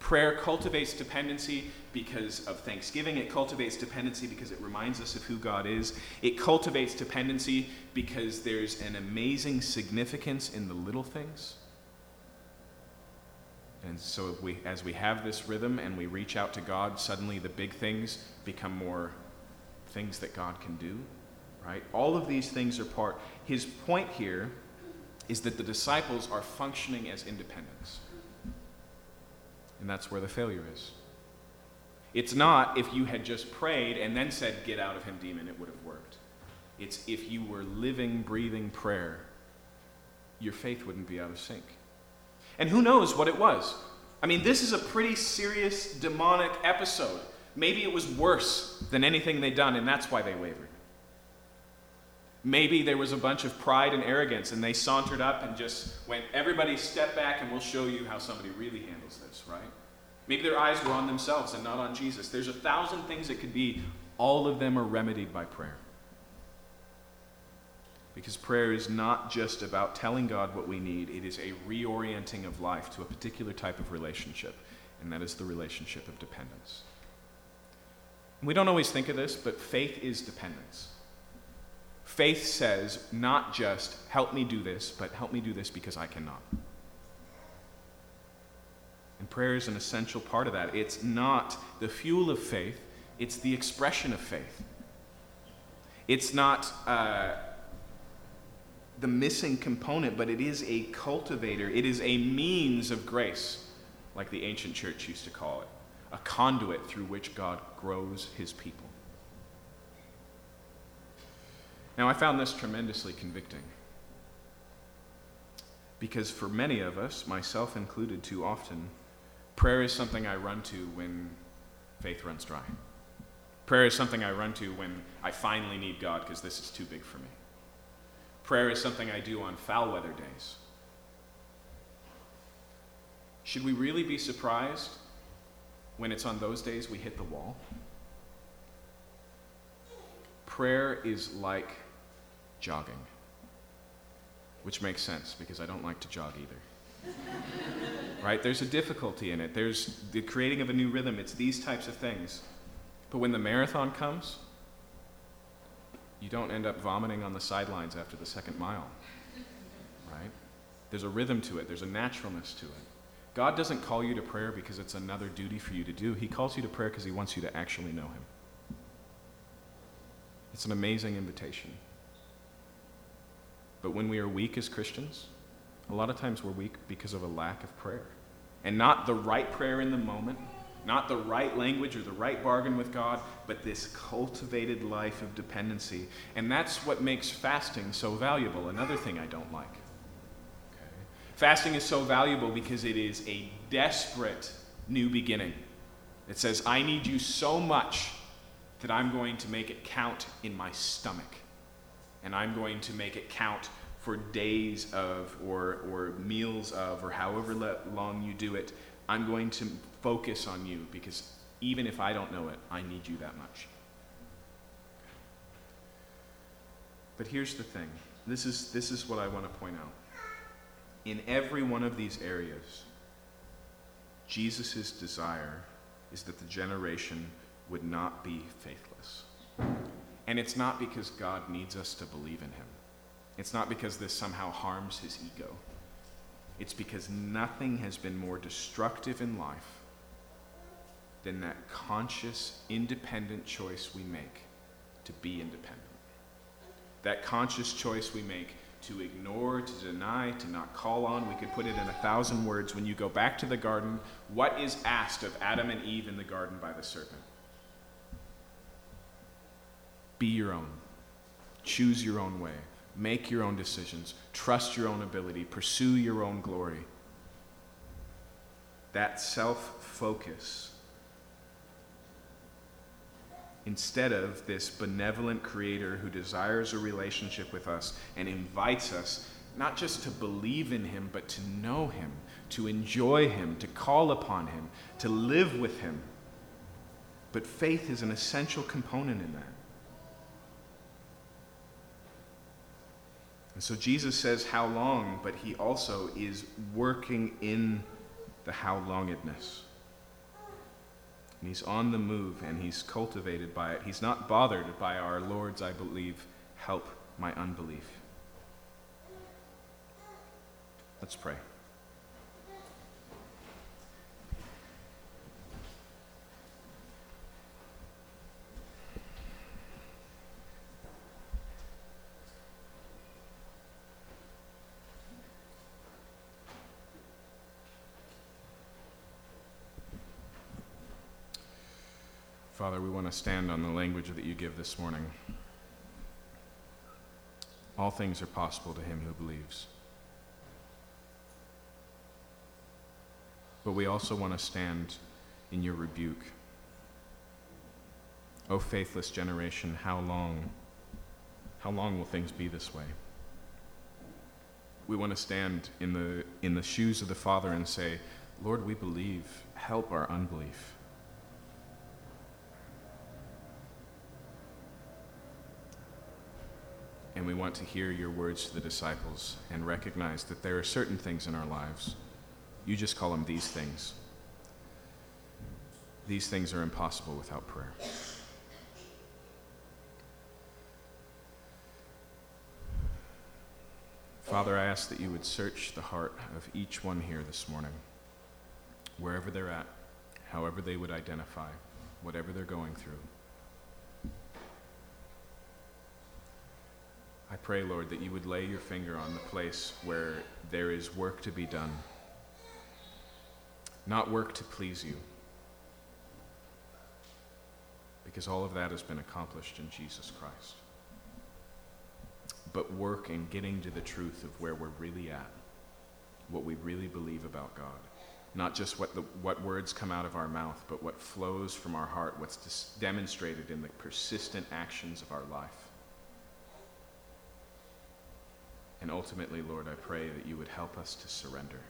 Prayer cultivates dependency because of thanksgiving. It cultivates dependency because it reminds us of who God is. It cultivates dependency because there's an amazing significance in the little things. And so we, as we have this rhythm and we reach out to God, suddenly the big things become more things that God can do, right? All of these things are part. His point here is that the disciples are functioning as independents. And that's where the failure is. It's not if you had just prayed and then said, Get out of him, demon, it would have worked. It's if you were living, breathing prayer, your faith wouldn't be out of sync. And who knows what it was? I mean, this is a pretty serious demonic episode. Maybe it was worse than anything they'd done, and that's why they wavered. Maybe there was a bunch of pride and arrogance, and they sauntered up and just went, Everybody step back, and we'll show you how somebody really handles this, right? Maybe their eyes were on themselves and not on Jesus. There's a thousand things it could be. All of them are remedied by prayer. Because prayer is not just about telling God what we need, it is a reorienting of life to a particular type of relationship, and that is the relationship of dependence. We don't always think of this, but faith is dependence. Faith says not just, help me do this, but help me do this because I cannot. And prayer is an essential part of that. It's not the fuel of faith, it's the expression of faith. It's not uh, the missing component, but it is a cultivator, it is a means of grace, like the ancient church used to call it, a conduit through which God grows his people. Now, I found this tremendously convicting. Because for many of us, myself included too often, Prayer is something I run to when faith runs dry. Prayer is something I run to when I finally need God because this is too big for me. Prayer is something I do on foul weather days. Should we really be surprised when it's on those days we hit the wall? Prayer is like jogging, which makes sense because I don't like to jog either right? There's a difficulty in it. There's the creating of a new rhythm. It's these types of things. But when the marathon comes, you don't end up vomiting on the sidelines after the second mile, right? There's a rhythm to it, there's a naturalness to it. God doesn't call you to prayer because it's another duty for you to do. He calls you to prayer because He wants you to actually know Him. It's an amazing invitation. But when we are weak as Christians, a lot of times we're weak because of a lack of prayer. And not the right prayer in the moment, not the right language or the right bargain with God, but this cultivated life of dependency. And that's what makes fasting so valuable. Another thing I don't like. Okay. Fasting is so valuable because it is a desperate new beginning. It says, I need you so much that I'm going to make it count in my stomach. And I'm going to make it count for days of or, or meals of or however long you do it, I'm going to focus on you because even if I don't know it, I need you that much. But here's the thing this is, this is what I want to point out. In every one of these areas, Jesus' desire is that the generation would not be faithless. And it's not because God needs us to believe in him. It's not because this somehow harms his ego. It's because nothing has been more destructive in life than that conscious, independent choice we make to be independent. That conscious choice we make to ignore, to deny, to not call on. We could put it in a thousand words. When you go back to the garden, what is asked of Adam and Eve in the garden by the serpent? Be your own. Choose your own way. Make your own decisions. Trust your own ability. Pursue your own glory. That self focus instead of this benevolent creator who desires a relationship with us and invites us not just to believe in him, but to know him, to enjoy him, to call upon him, to live with him. But faith is an essential component in that. And so Jesus says, How long? But he also is working in the how longedness. And he's on the move and he's cultivated by it. He's not bothered by our Lord's, I believe, help my unbelief. Let's pray. Father, we want to stand on the language that you give this morning. All things are possible to him who believes. But we also want to stand in your rebuke. O faithless generation, how long, how long will things be this way? We want to stand in the, in the shoes of the Father and say, Lord, we believe, help our unbelief. And we want to hear your words to the disciples and recognize that there are certain things in our lives. You just call them these things. These things are impossible without prayer. Father, I ask that you would search the heart of each one here this morning, wherever they're at, however they would identify, whatever they're going through. I pray, Lord, that you would lay your finger on the place where there is work to be done. Not work to please you, because all of that has been accomplished in Jesus Christ. But work in getting to the truth of where we're really at, what we really believe about God. Not just what, the, what words come out of our mouth, but what flows from our heart, what's demonstrated in the persistent actions of our life. And ultimately, Lord, I pray that you would help us to surrender.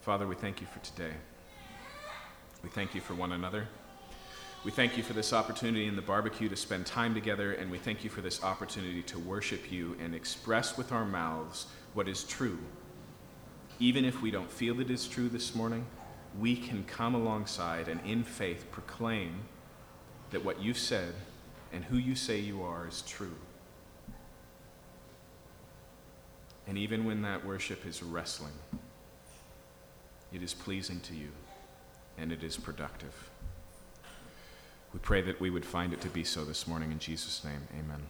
Father, we thank you for today. We thank you for one another. We thank you for this opportunity in the barbecue to spend time together, and we thank you for this opportunity to worship you and express with our mouths what is true. Even if we don't feel it is true this morning, we can come alongside and in faith proclaim that what you've said and who you say you are is true. And even when that worship is wrestling, it is pleasing to you and it is productive. We pray that we would find it to be so this morning in Jesus' name. Amen.